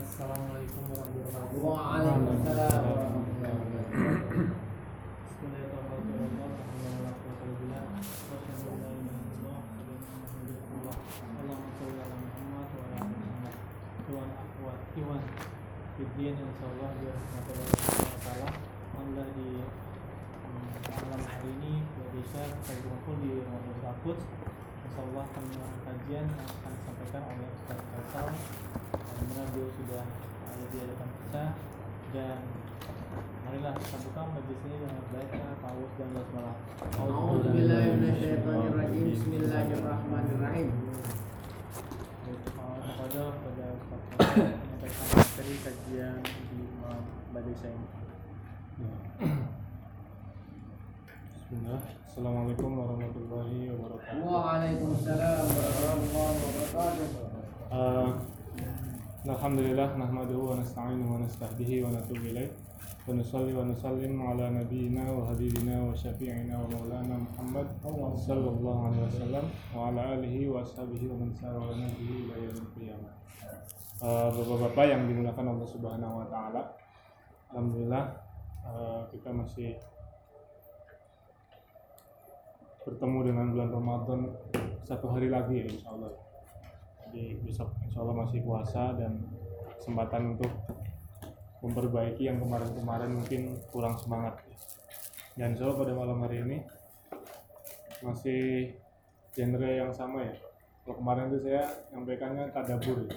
السلام عليكم ورحمة الله وعليكم السلام ورحمة الله وبركاته لا اله الا الله محمد رسول الله اللهم صل على محمد وعلى ال محمد اخوان اخوات اخوان في الدين ان الله باذن الله تعالى والله malam hari ini bisa kita berkumpul di Rumah Rafut Insya Allah akan kajian yang akan disampaikan oleh Ustaz Faisal Alhamdulillah beliau sudah ada di hadapan kita dan marilah kita buka majlis ini dengan baca tawas dan basmalah. Bismillahirrahmanirrahim. Uh, kepada pada Ustaz Faisal menyampaikan materi kajian di saya ini. Assalamualaikum warahmatullahi wabarakatuh. Waalaikumsalam warahmatullahi wabarakatuh. Uh, Alhamdulillah nahmaduhu wa nasta'inuhu wa nastahdihi wa natubu ilaih wa nusalli wa nusallim ala nabiyyina wa habibina wa syafi'ina wa maulana Muhammad sallallahu alaihi wasallam wa ala alihi wa ashabihi wa man sara ala nahjihi ila yaumil qiyamah. Uh, Bapak-bapak yang dimuliakan Allah Subhanahu wa taala. Alhamdulillah uh, kita masih bertemu dengan bulan Ramadan satu hari lagi ya insya Allah. Jadi besok insya Allah masih puasa dan kesempatan untuk memperbaiki yang kemarin-kemarin mungkin kurang semangat dan insya Allah pada malam hari ini masih genre yang sama ya. Kalau kemarin itu saya nyampaikannya tadabur ya.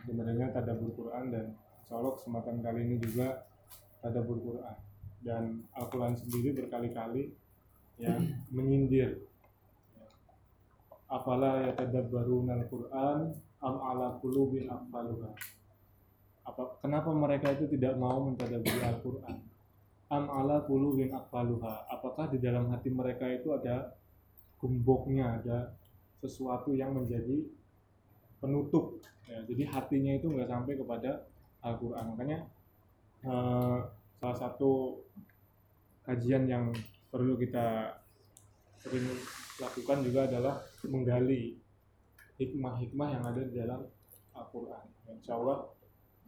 Sebenarnya tadabur Quran dan insya Allah kesempatan kali ini juga tadabur Quran. Dan Al-Quran sendiri berkali-kali ya menyindir. Afala yatadabbaruna al-Qur'an am ala qulubin aqfaluha apa kenapa mereka itu tidak mau mentadabburi Al-Qur'an? Am ala qulubin aqfaluha apakah di dalam hati mereka itu ada gemboknya ada sesuatu yang menjadi penutup? Ya, jadi hatinya itu nggak sampai kepada Al-Qur'an. Makanya eh, salah satu kajian yang perlu kita sering lakukan juga adalah menggali hikmah-hikmah yang ada di dalam Al-Quran. Insya Allah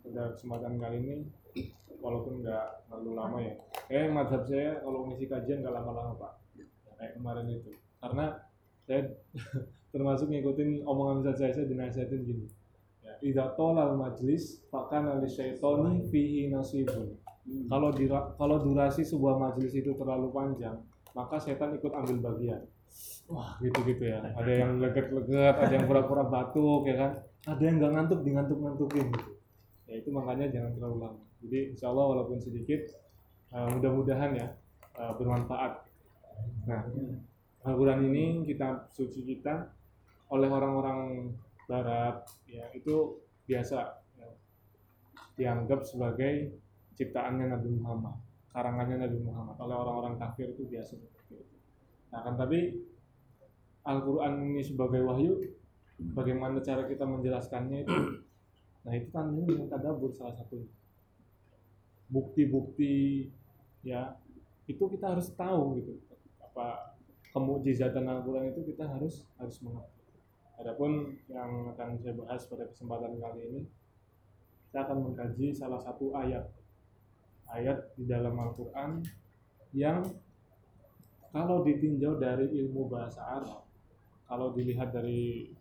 pada kesempatan kali ini walaupun nggak terlalu lama ya. Kayak madhab saya kalau ngisi kajian nggak lama-lama pak. Kayak kemarin itu. Karena saya termasuk ngikutin omongan saya, saya dinasihatin gini. Ya, Idza tolal majlis fakana li syaitoni fihi nasibun. Kalau dira- kalau durasi sebuah majelis itu terlalu panjang, maka setan ikut ambil bagian. Wah, gitu-gitu ya. Ada yang leget-leget, ada yang pura-pura batuk, ya kan? Ada yang nggak ngantuk, dingantuk-ngantukin gitu. Ya itu makanya jangan terlalu lama. Jadi insya Allah walaupun sedikit, eh, mudah-mudahan ya eh, bermanfaat. Nah, Al-Quran ini kitab suci kita oleh orang-orang Barat ya itu biasa ya, dianggap sebagai ciptaannya Nabi Muhammad, karangannya Nabi Muhammad oleh orang-orang kafir itu biasa seperti itu. Nah kan tapi Al-Quran ini sebagai wahyu, bagaimana cara kita menjelaskannya itu? Nah itu kan ini tadabur salah satunya. Bukti-bukti ya itu kita harus tahu gitu apa kemujizatan Al-Quran itu kita harus harus mengerti. Adapun yang akan saya bahas pada kesempatan kali ini, saya akan mengkaji salah satu ayat ayat di dalam Al-Quran yang kalau ditinjau dari ilmu bahasa Arab, kalau dilihat dari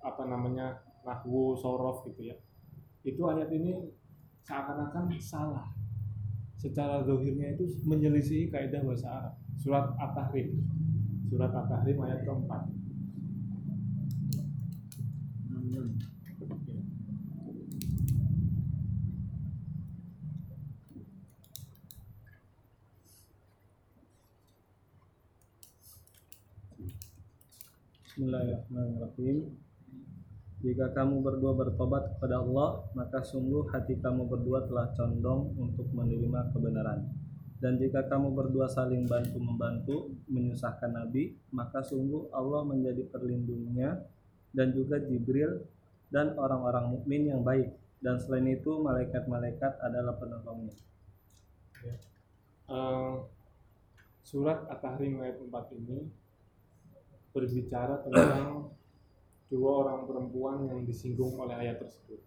apa namanya nahwu sorof gitu ya, itu ayat ini seakan-akan salah. Secara zohirnya itu menyelisihi kaidah bahasa Arab. Surat At-Tahrim, surat At-Tahrim ayat keempat. Bismillahirrahmanirrahim. Jika kamu berdua bertobat kepada Allah, maka sungguh hati kamu berdua telah condong untuk menerima kebenaran. Dan jika kamu berdua saling bantu-membantu menyusahkan Nabi, maka sungguh Allah menjadi perlindungnya dan juga Jibril dan orang-orang mukmin yang baik. Dan selain itu malaikat-malaikat adalah penolongnya. Eh, surat At-Tahrim ayat 4 ini berbicara tentang dua orang perempuan yang disinggung oleh ayat tersebut.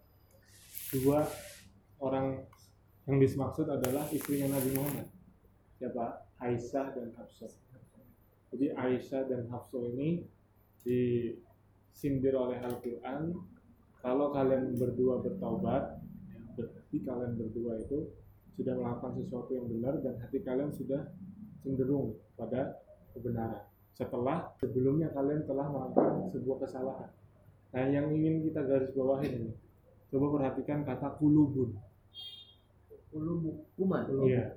Dua orang yang dimaksud adalah istrinya Nabi Muhammad. Siapa? Aisyah dan Hafsah. Jadi Aisyah dan Hafsah ini disindir oleh Al-Quran kalau kalian berdua bertaubat berarti kalian berdua itu sudah melakukan sesuatu yang benar dan hati kalian sudah cenderung pada kebenaran setelah sebelumnya kalian telah melakukan sebuah kesalahan. Nah yang ingin kita garis bawahi ini coba perhatikan kata kulubun. Ulu bukuman. iya.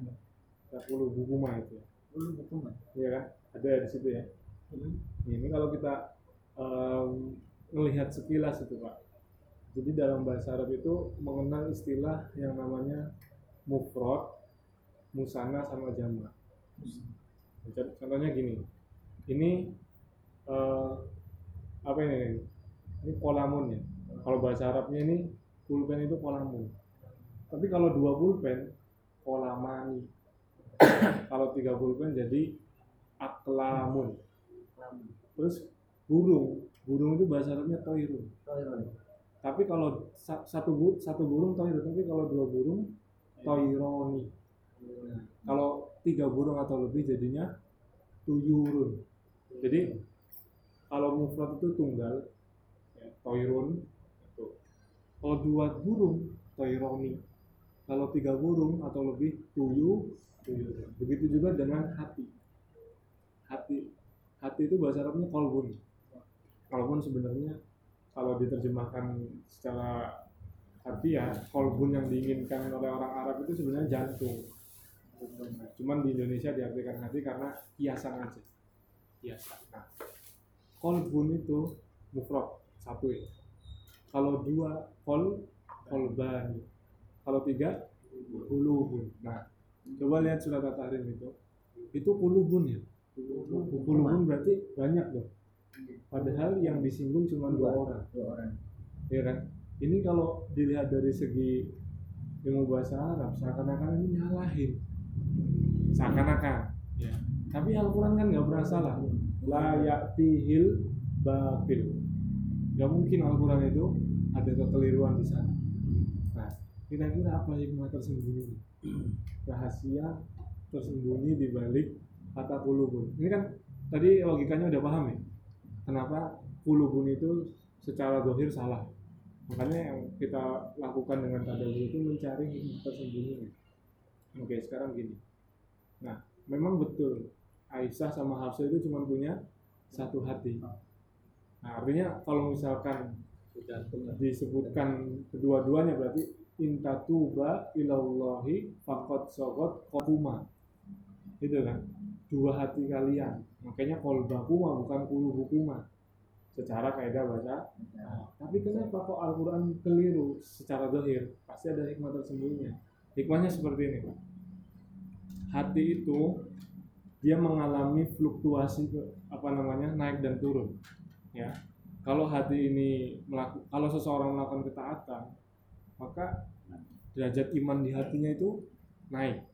Kata kulubu kuma itu Ulu bukuman. iya kan? Ada di situ ya. Ini kalau kita em, melihat sekilas itu pak. Jadi dalam bahasa Arab itu mengenal istilah yang namanya mufrad musana sama jama. Contohnya gini ini eh, apa ini? Ini kolamun ya. Kalau bahasa Arabnya ini pulpen itu kolamun. Tapi kalau dua pulpen kolamani. Kalau tiga pulpen jadi aklamun. Terus burung. Burung itu bahasa Arabnya toirun tapi kalau sa- satu bu- satu burung toirun tapi kalau dua burung toironi. Kalau tiga burung atau lebih jadinya tuyurun jadi kalau mufrad itu tunggal ya, toirun kalau dua burung toironi. Kalau tiga burung atau lebih tuyu tuyurun begitu juga dengan hati. Hati. Hati itu bahasa Arabnya kolbun. Walaupun sebenarnya kalau diterjemahkan secara harfiah kolbun yang diinginkan oleh orang Arab itu sebenarnya jantung. Cuman di Indonesia diartikan hati karena kiasan aja kiasan nah kolbun itu mufrad satu ya. Kalau dua kol kolban. Kalau tiga kulubun nah coba lihat surat at-tahrim itu. Itu kulubun ya? Kulubun berarti banyak dong padahal yang disinggung cuma dua orang. Dua orang. ya kan? Ini kalau dilihat dari segi ilmu bahasa Arab seakan-akan ini nyalahin. Seakan-akan. Ya tapi Al-Quran kan nggak pernah salah la ya'tihil batil. Nggak mungkin Al-Quran itu ada kekeliruan di sana. Nah kira-kira apa hikmah tersembunyi? Rahasia tersembunyi di balik kata kulubun. Ini kan tadi logikanya udah paham ya? Kenapa kulubun itu secara dohir salah? Makanya yang kita lakukan dengan tadabur itu mencari hikmah tersembunyi. Oke sekarang gini. Nah memang betul Aisyah sama Hafsah itu cuma punya satu hati nah artinya kalau misalkan disebutkan kedua-duanya berarti intatuba ilallahi faqad sogot kokuma itu kan dua hati kalian makanya kolbakuma bukan kulubukuma secara kaidah bahasa Nah, tapi kenapa kok Al-Quran keliru secara zahir? Pasti ada hikmah tersembunyinya. Hikmahnya seperti ini. Hati itu dia mengalami fluktuasi apa namanya naik dan turun. Ya, kalau hati ini melaku, kalau seseorang melakukan ketaatan, maka derajat iman di hatinya itu naik.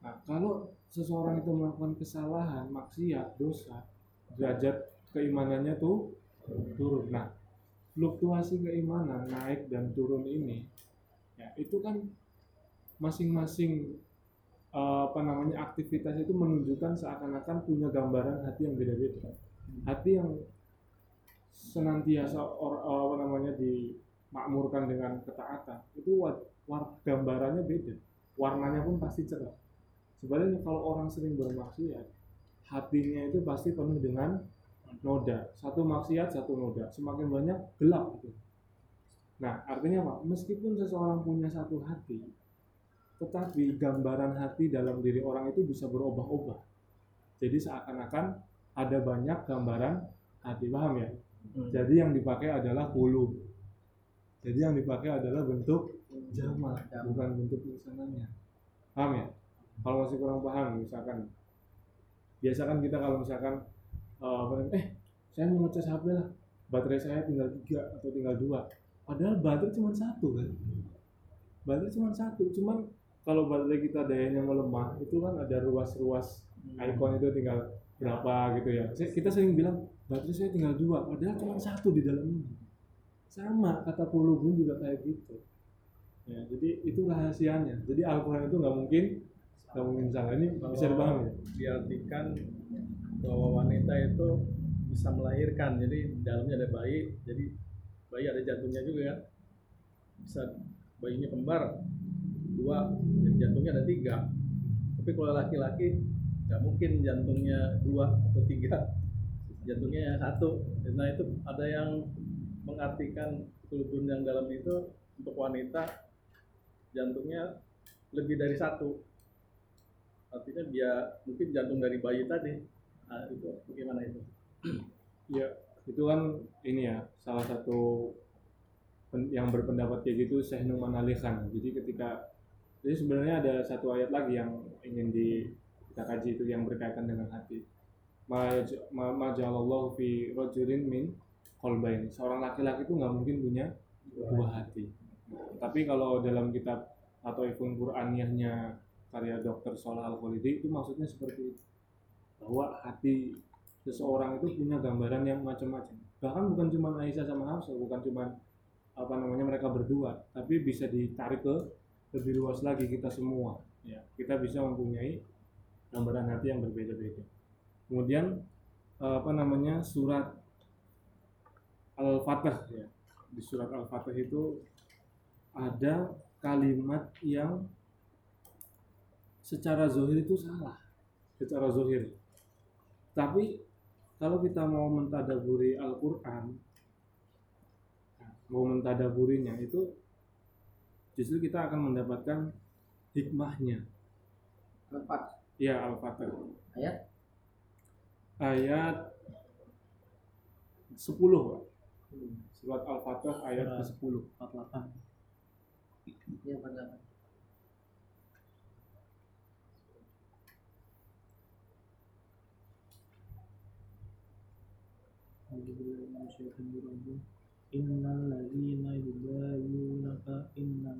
Nah, kalau seseorang itu melakukan kesalahan, maksiat, dosa, derajat keimanannya tuh turun. Nah, fluktuasi keimanan naik dan turun ini ya itu kan masing-masing apa namanya aktivitas itu menunjukkan seakan-akan punya gambaran hati yang beda-beda. Hati yang senantiasa or, eh, apa namanya dimakmurkan dengan ketaatan itu war, war- gambarannya beda. Warnanya pun pasti cerah. Sebaliknya kalau orang sering bermaksiat hatinya itu pasti penuh dengan noda. Satu maksiat satu noda. Semakin banyak gelap gitu nah artinya apa? Meskipun seseorang punya satu hati tetapi gambaran hati dalam diri orang itu bisa berubah-ubah. Jadi seakan-akan ada banyak gambaran hati paham ya? Jadi yang dipakai adalah kulub jadi yang dipakai adalah bentuk jamak bukan bentuk tulisanannya paham ya? Kalau masih kurang paham misalkan. Biasa kan kita kalau misalkan eh, eh saya mau ngecas HP lah. Baterai saya tinggal tiga atau tinggal dua. Padahal baterai cuma satu kan? Baterai cuma satu cuman kalau baterai kita dayanya melemah itu kan ada ruas-ruas icon itu tinggal berapa gitu ya. Kita sering bilang baterai saya tinggal dua padahal cuma satu di dalam ini. Sama kata kulubun juga kayak gitu. Ya jadi itu rahasianya. Jadi Al-Quran itu nggak mungkin nggak mungkin salah. Ini bisa dipahami ya? diartikan bahwa wanita itu bisa melahirkan. Jadi di dalamnya ada bayi jadi bayi ada jantungnya juga kan bisa bayinya kembar dua jantungnya ada tiga. Tapi kalau laki-laki nggak mungkin jantungnya dua atau tiga. Jantungnya yang satu. Nah itu ada yang mengartikan kulubun yang dalam itu untuk wanita jantungnya lebih dari satu. Artinya dia mungkin jantung dari bayi tadi. Nah, itu bagaimana itu? Ya, itu kan ini ya salah satu yang berpendapat kayak gitu Syekh Numan Ali. Jadi ketika jadi sebenarnya ada satu ayat lagi yang ingin di kita kaji itu yang berkaitan dengan hati. Ma j- ma- ma ja'alallahu fi rajulin min qalbain. Seorang laki-laki itu nggak mungkin punya dua hati. Tapi kalau dalam kitab atau ifun Qur'aniyahnya karya Dr. Salah Al-Khalidi itu maksudnya seperti itu. Bahwa hati seseorang itu punya gambaran yang macam-macam. Bahkan bukan cuma Aisyah sama Hafsah, bukan cuma apa namanya mereka berdua, tapi bisa ditarik ke lebih luas lagi kita semua. Ya, kita bisa mempunyai gambaran hati yang berbeda-beda. Kemudian eh, apa namanya surat Al-Fatah ya. Di surat Al-Fatah itu ada kalimat yang secara zohir itu salah, secara zohir. Tapi kalau kita mau mentadaburi Al-Quran, mau mentadaburinya itu justru kita akan mendapatkan hikmahnya. Empat. Ya Al-Fatah. Ayat? Ayat 10 Pak. Surat Al-Fatah ayat ke-10. 48 Yang pertama. Innal ladzina yubayyunaka innama yubayyunallah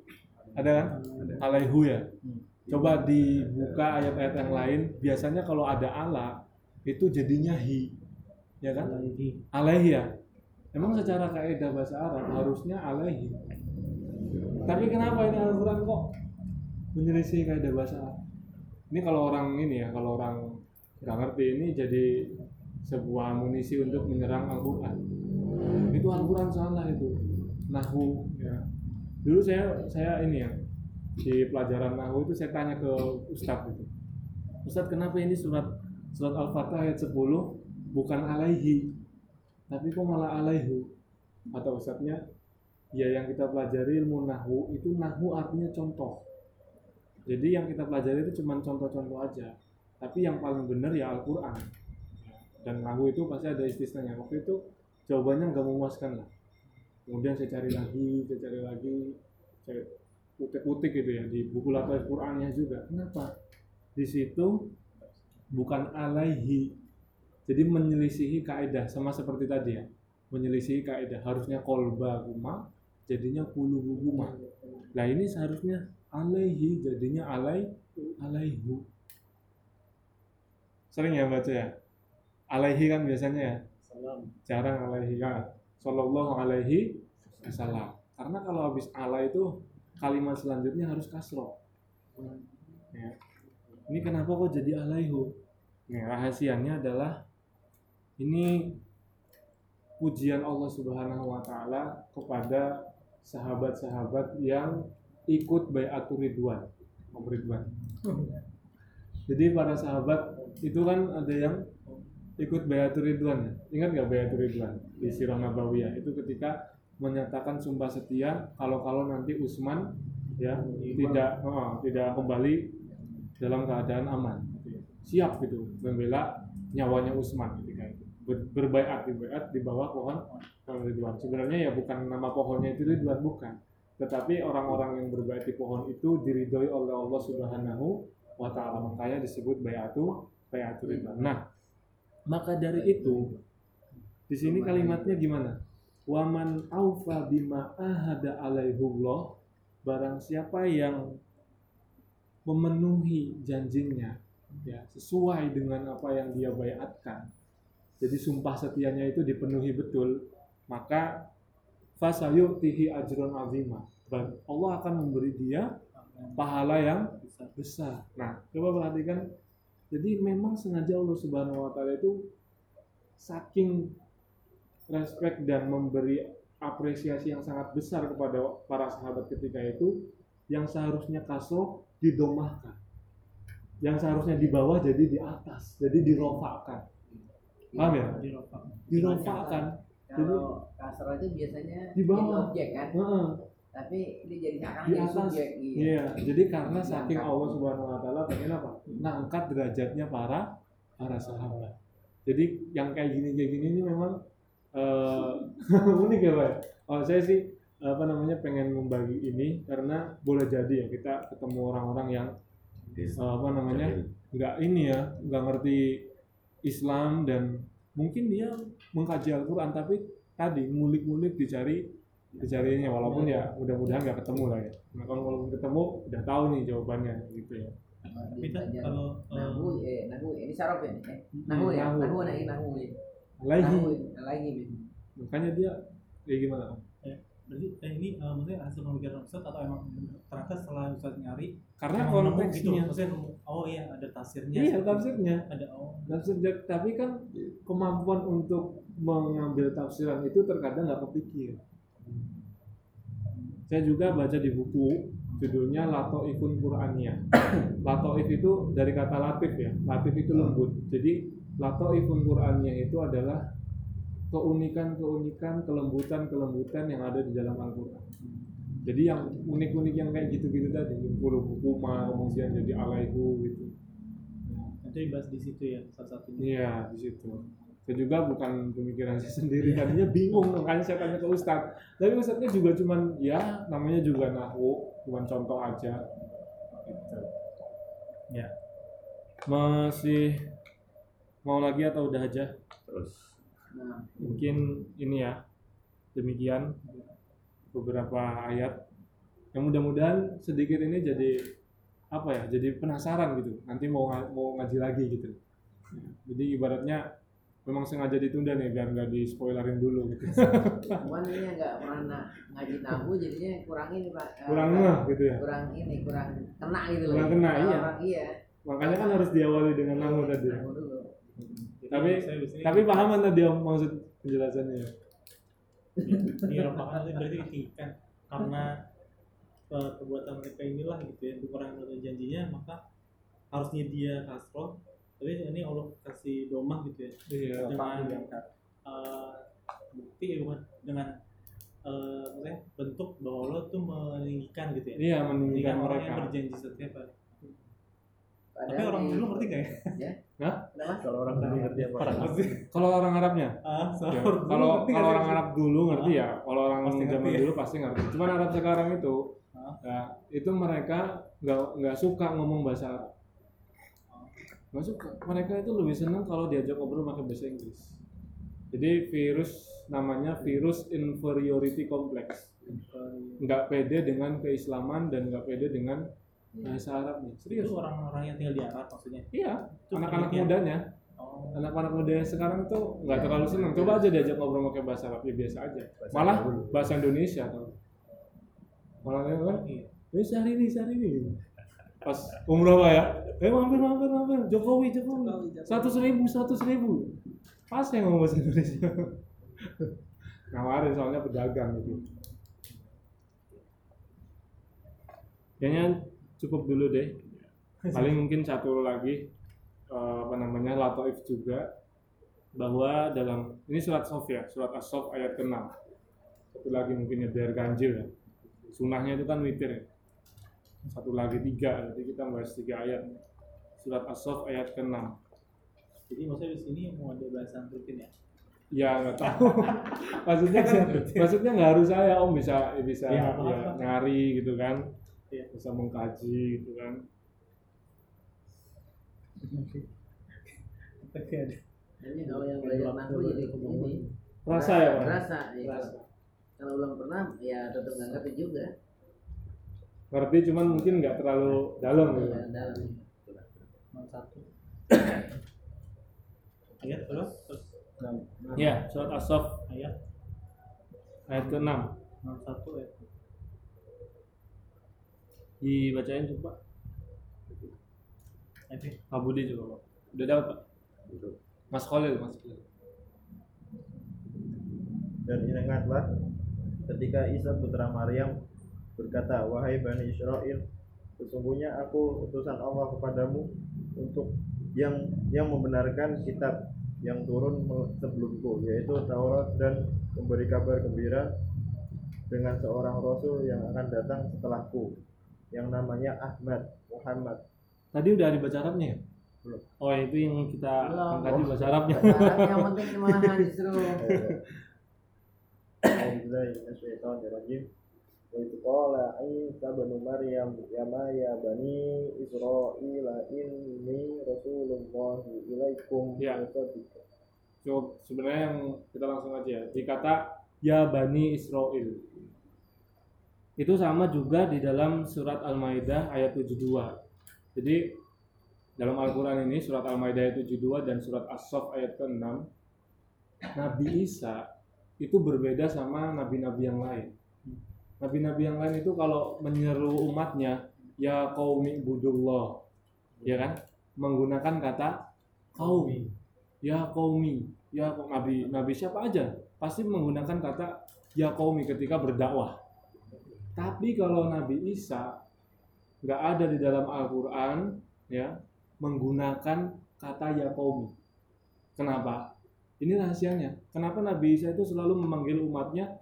Ada kan? Alaihu ya. Coba dibuka ayat-ayat yang lain. Biasanya kalau ada ala itu jadinya hi, ya kan? alaihi Alaihi ya. Emang secara kaidah bahasa Arab harusnya alaihi. Tapi kenapa ini Al-Quran kok menyelisih kaidah bahasa Arab? Ini kalau orang ini ya, kalau orang nggak ngerti ini jadi sebuah amunisi untuk menyerang Al-Quran. Itu Al-Quran salah itu. Nahu ya. Dulu saya saya ini ya di pelajaran Nahu itu saya tanya ke Ustadz itu. Ustadz kenapa ini surat surat Al-Fatah ayat 10 bukan alaihi? Tapi kok malah alaihu? Atau Ustadznya ya yang kita pelajari ilmu Nahu itu Nahu artinya contoh. Jadi yang kita pelajari itu cuma contoh-contoh aja. Tapi yang paling benar ya Al-Quran. Dan Nahu itu pasti ada istisnanya. Waktu itu jawabannya nggak memuaskan lah kemudian saya cari lagi saya cari lagi saya utik-utik gitu ya di buku lataif Qurannya juga. Kenapa? Di situ bukan alaihi. Jadi menyelisihi kaidah sama seperti tadi ya. Menyelisihi kaidah. Harusnya kolba guma jadinya kulu guma. Nah ini seharusnya alaihi jadinya alai alaihu. Sering ya baca ya? Alaihi kan biasanya ya? Salam. Jarang alaihi kan sallallahu alaihi wasallam karena kalau habis ala itu kalimat selanjutnya harus kasroh ya. ini kenapa kok jadi alaihu Nih, rahasianya adalah ini pujian Allah Subhanahu wa taala kepada sahabat-sahabat yang ikut bayatul ridwan. Om Ridwan. Jadi para sahabat itu kan ada yang ikut bayatul ridwan ya. Ingat nggak bayatul ridwan di Sirah Nabawiyah? Itu ketika menyatakan sumpah setia kalau-kalau nanti Utsman ya tidak oh, tidak kembali dalam keadaan aman. siap gitu membela nyawanya Utsman ketika itu. Ber, berbaiat di baiat di bawah pohon Ridwan sebenarnya ya bukan nama pohonnya itu Ridwan bukan. Tetapi orang-orang yang berbaiat di pohon itu diridhoi oleh Allah Subhanahu wa taala. Makanya disebut baiatu baiatu Ridwan. Nah maka dari itu di sini kalimatnya gimana? Waman aufa bima ahada alaihullah barang siapa yang memenuhi janjinya ya sesuai dengan apa yang dia bayatkan jadi sumpah setianya itu dipenuhi betul maka fasayutihi ajron azima. Dan Allah akan memberi dia pahala yang besar. Nah coba perhatikan jadi memang sengaja Allah Subhanahu wa taala itu saking respect dan memberi apresiasi yang sangat besar kepada para sahabat ketika itu yang seharusnya kasro didomahkan. Yang seharusnya di bawah jadi di atas jadi dirofakkan. Paham ya? Dirofakkan. Kalau kasar itu biasanya Di bawah. objek kan, Heeh. Tapi ini jadi seakan Di atas. subjek gitu. Iya, jadi karena Diangkat. saking Allah Subhanahu wa taala pengen apa? Ngangkat derajatnya para para sahabat. Jadi yang kayak gini kayak gini ini memang eh, unik ya, Pak. Oh, saya sih apa namanya pengen membagi ini karena boleh jadi ya kita ketemu orang-orang yang eh, apa namanya nggak ini ya nggak ngerti Islam dan mungkin dia mengkaji Al-Quran tapi tadi ngulik-ngulik dicari dicarinya walaupun ya mudah-mudahan nggak ketemu lah ya. Nah kalau walaupun ketemu udah tahu nih jawabannya gitu ya. Tapi kan Belajar kalau eh, nahu eh nahu ini saraf ya eh? Nahu ya? Nahu. nahu lagi nahu ya lagi. Nahu lagi makanya dia kayak gimana? Om? berarti eh, ini eh, maksudnya hasil pemikiran Ustaz atau emang ternyata setelah Ustaz nyari karena nemu gitu maksudnya oh iya ada tafsirnya iya tafsirnya. Ada oh. Tafsir tapi kan kemampuan untuk mengambil tafsiran itu terkadang nggak kepikir saya juga baca di buku judulnya Latoifun Qur'aniyah Latoif itu dari kata latif ya latif itu lembut. Jadi Latoifun Qur'aniyah itu adalah keunikan-keunikan kelembutan-kelembutan yang ada di dalam Al-Quran. Jadi yang unik-unik yang kayak gitu-gitu tadi puluh hukuma kemudian jadi alaihu gitu. Nanti dibahas di situ ya salah satunya. Iya di situ. Saya juga bukan pemikiran saya sendiri tadinya bingung makanya saya tanya ke Ustadz. Tapi Ustadznya juga cuman ya namanya juga nahu, cuman contoh aja. Gitu. Ya. Masih mau lagi atau udah aja? terus nah Mungkin ini ya demikian beberapa ayat. Yang mudah-mudahan sedikit ini jadi apa ya? Jadi penasaran gitu. Nanti mau mau ngaji lagi gitu. Jadi ibaratnya memang sengaja ditunda nih biar nggak di spoilerin dulu gitu. cuman ini nggak pernah na- ngaji nahu jadinya kurang ini pak Eh, Kurang ngeh gitu ya. kurang ini kurang kena gitu loh Kurang kena, Kalau iya. orang iya Makanya kan harus diawali dengan nahu tadi. nahu dulu Tapi tapi paham kan tadi om maksud penjelasannya ya? di Eropa itu berarti ditinggikan karena eh, perbuatan mereka inilah gitu ya kurang dari janjinya maka harusnya dia kasroh tapi ini Allah kasih domah gitu ya Iya. dengan eh, bukti ya bukan dengan eh, maksudnya bentuk bahwa Allah tuh meninggikan gitu ya Iya meninggikan orang mereka. yang berjanji setiap hari tapi Padahal orang di- dulu ngerti gak ya? Kenapa? Kalau orang tadi ngerti apa? Orang ngerti Kalau orang Arabnya? ah Ya, sahur dulu kalau ngerti kalau nggak orang? Arab dulu ngerti ya. Kalau orang Pasti ngerti zaman ya. dulu pasti ngerti. Cuman Arab sekarang itu Hah? ya, itu mereka nggak nggak suka ngomong bahasa Arab. Suka. Mereka itu lebih senang kalau diajak ngobrol pakai bahasa Inggris. Jadi virus namanya virus inferiority complex. Nggak pede dengan keislaman dan nggak pede dengan bahasa Arabnya. Serius? itu orang-orang yang tinggal di Arab maksudnya Iya. Anak-anak mudanya. oh anak-anak muda yang sekarang tuh nggak terlalu senang coba aja diajak ngobrol pakai bahasa Arab ya biasa aja malah bahasa Indonesia tuh malah kan iya ini sehari ini sehari ini pas umroh pak ya? Eh mampir mampir mampir. Jokowi Jokowi. Seratus ribu seratus ribu. Pas yang ngomong bahasa Indonesia. Nawarin soalnya pedagang gitu. Kayaknya cukup dulu deh. Paling mungkin satu lagi eh, apa namanya latoif juga bahwa dalam ini surat Sof ya surat As-Sof ayat ke-6 satu lagi mungkin ya biar ganjil ya. Sunahnya itu kan witir ya satu lagi tiga jadi kita bahas tiga ayat surat As-Saff ayat ke-6 Jadi maksudnya di sini mau ada bahasan rutin ya? ya nggak tahu maksudnya maksudnya nggak harus saya om bisa bisa Ya, ya, apa-apa. nyari gitu kan Iya. bisa mengkaji gitu kan. Ini kalau yang belajar nahu jadi ini. rasa ya pak Rasa. ya. Rasa. Kalau belum pernah ya tetap nggak ngerti juga. Ngerti cuman mungkin nggak terlalu dalam gitu Ya, dalam. Nomor satu. Ayat terus terus ya surat As-Saff ayat ayat ke-6 nomor satu ayat. dibacain coba Oke. Pak Budi coba Pak. udah dapat pak Mas Khalil Mas Khalil Dan ingatlah ketika Isa putra Maryam berkata, Wahai Bani Israel, sesungguhnya aku utusan Allah kepadamu untuk yang yang membenarkan kitab yang turun sebelumku, yaitu Taurat dan memberi kabar gembira dengan seorang Rasul yang akan datang setelahku, yang namanya Ahmad Muhammad. tadi udah dibaca Arabnya ya Belum. oh itu yang kita angkat bahasa Arabnya yang penting justru. Bismillahirrahmanirrahim. Wa qala Isa bin Maryam ya ma ya bani Israil inni rasulullah ilaikum Ya. So, sebenarnya yang kita langsung aja ya. Dikata ya Bani Israel. Itu sama juga di dalam surat Al-Maidah ayat 72. Jadi dalam Al-Qur'an ini surat Al-Maidah ayat 72 dan surat As-Saff ayat ke-6 Nabi Isa itu berbeda sama nabi-nabi yang lain. Nabi-nabi yang lain itu kalau menyeru umatnya ya qaumi budullah. Ya kan? Menggunakan kata kaum ya qaumi. Ya nabi nabi siapa aja? Pasti menggunakan kata ya qaumi ketika berdakwah. Tapi kalau nabi Isa nggak ada di dalam Al-Qur'an ya menggunakan kata ya qaumi. Kenapa? Ini rahasianya. Kenapa nabi Isa itu selalu memanggil umatnya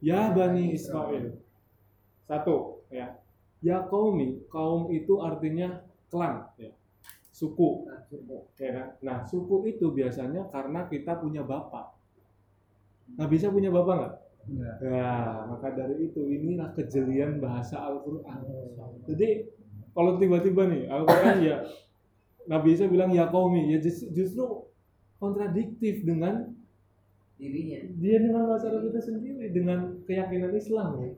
ya bani Israel satu ya. Ya qaumi kaum itu artinya klan. Ya. Suku. Ya kan? Nah, suku itu biasanya karena kita punya bapak. Nah, bisa punya bapak nggak? Enggak. Ya, maka dari itu inilah kejelian bahasa Al-Quran. Jadi, kalau tiba-tiba nih Al-Quran ya Nabi Isa bilang ya kaumi, ya just- justru kontradiktif dengan Dirinya. dia dengan bahasa Arab kita sendiri dengan keyakinan Islam. ya.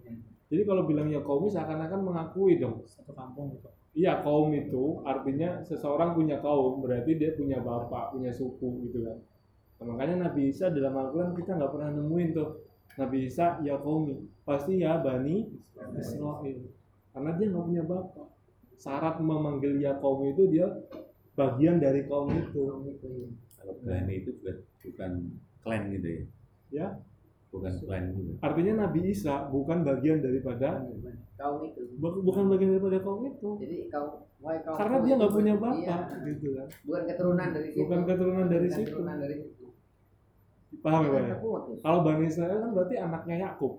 Jadi kalau bilang ya kaumi seakan-akan mengakui dong Satu kampung gitu. Iya kaum itu artinya seseorang punya kaum berarti dia punya bapak punya suku gitu kan Nah, makanya Nabi Isa dalam Al-Quran kita nggak pernah nemuin tuh Nabi Isa ya kaumi pasti ya bani Israel karena dia nggak punya bapak syarat memanggil ya kaum itu dia bagian dari kaum itu Kalau clan itu juga bukan clan gitu ya? Ya. Bukan clan juga. artinya Nabi Isa bukan bagian daripada Kaum itu. bu- bukan bagian daripada kaum itu Jadi kaum kaum karena kaum dia nggak punya iya, bapak gitu kan bukan keturunan dari situ. Bukan keturunan dari Bukan situ. keturunan dari situ. paham ya Pak ya? Kan. Kalau Bani Israel kan berarti anaknya Yakub.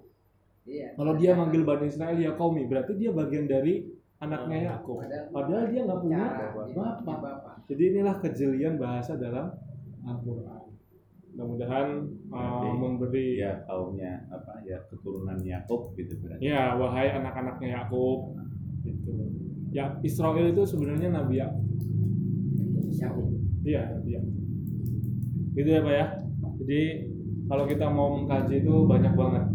Iya. Kalau dia manggil Bani Israel ya kaumi, berarti dia bagian dari anaknya Yakub. Padahal dia nggak punya Cara, dia punya bapak. bapak. Jadi inilah kejelian bahasa dalam Al-Quran. Mudah-mudahan uh, memberi Ya kaumnya apa ya keturunan Yakub gitu berarti. ya wahai anak-anaknya Yakub gitu. Ya Israel itu sebenarnya Nabi Yakub. Yakub. Iya, Nabi Yakub. Gitu ya Pak ya. Jadi kalau kita mau mengkaji itu banyak banget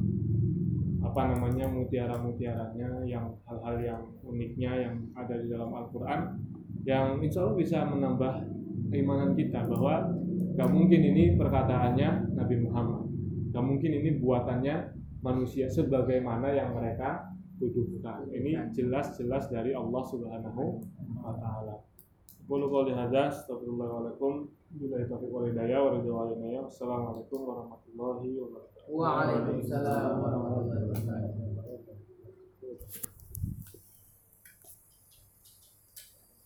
apa namanya mutiara-mutiaranya yang hal-hal yang uniknya yang ada di dalam Al-Quran yang insya Allah bisa menambah keimanan kita bahwa gak mungkin ini perkataannya Nabi Muhammad. Gak mungkin ini buatannya manusia sebagaimana yang mereka tuduhkan. Ini jelas-jelas dari Allah Subhanahu wa taala. Assalamualaikum warahmatullahi wabarakatuh. Waalaikumsalam warahmatullahi wabarakatuh.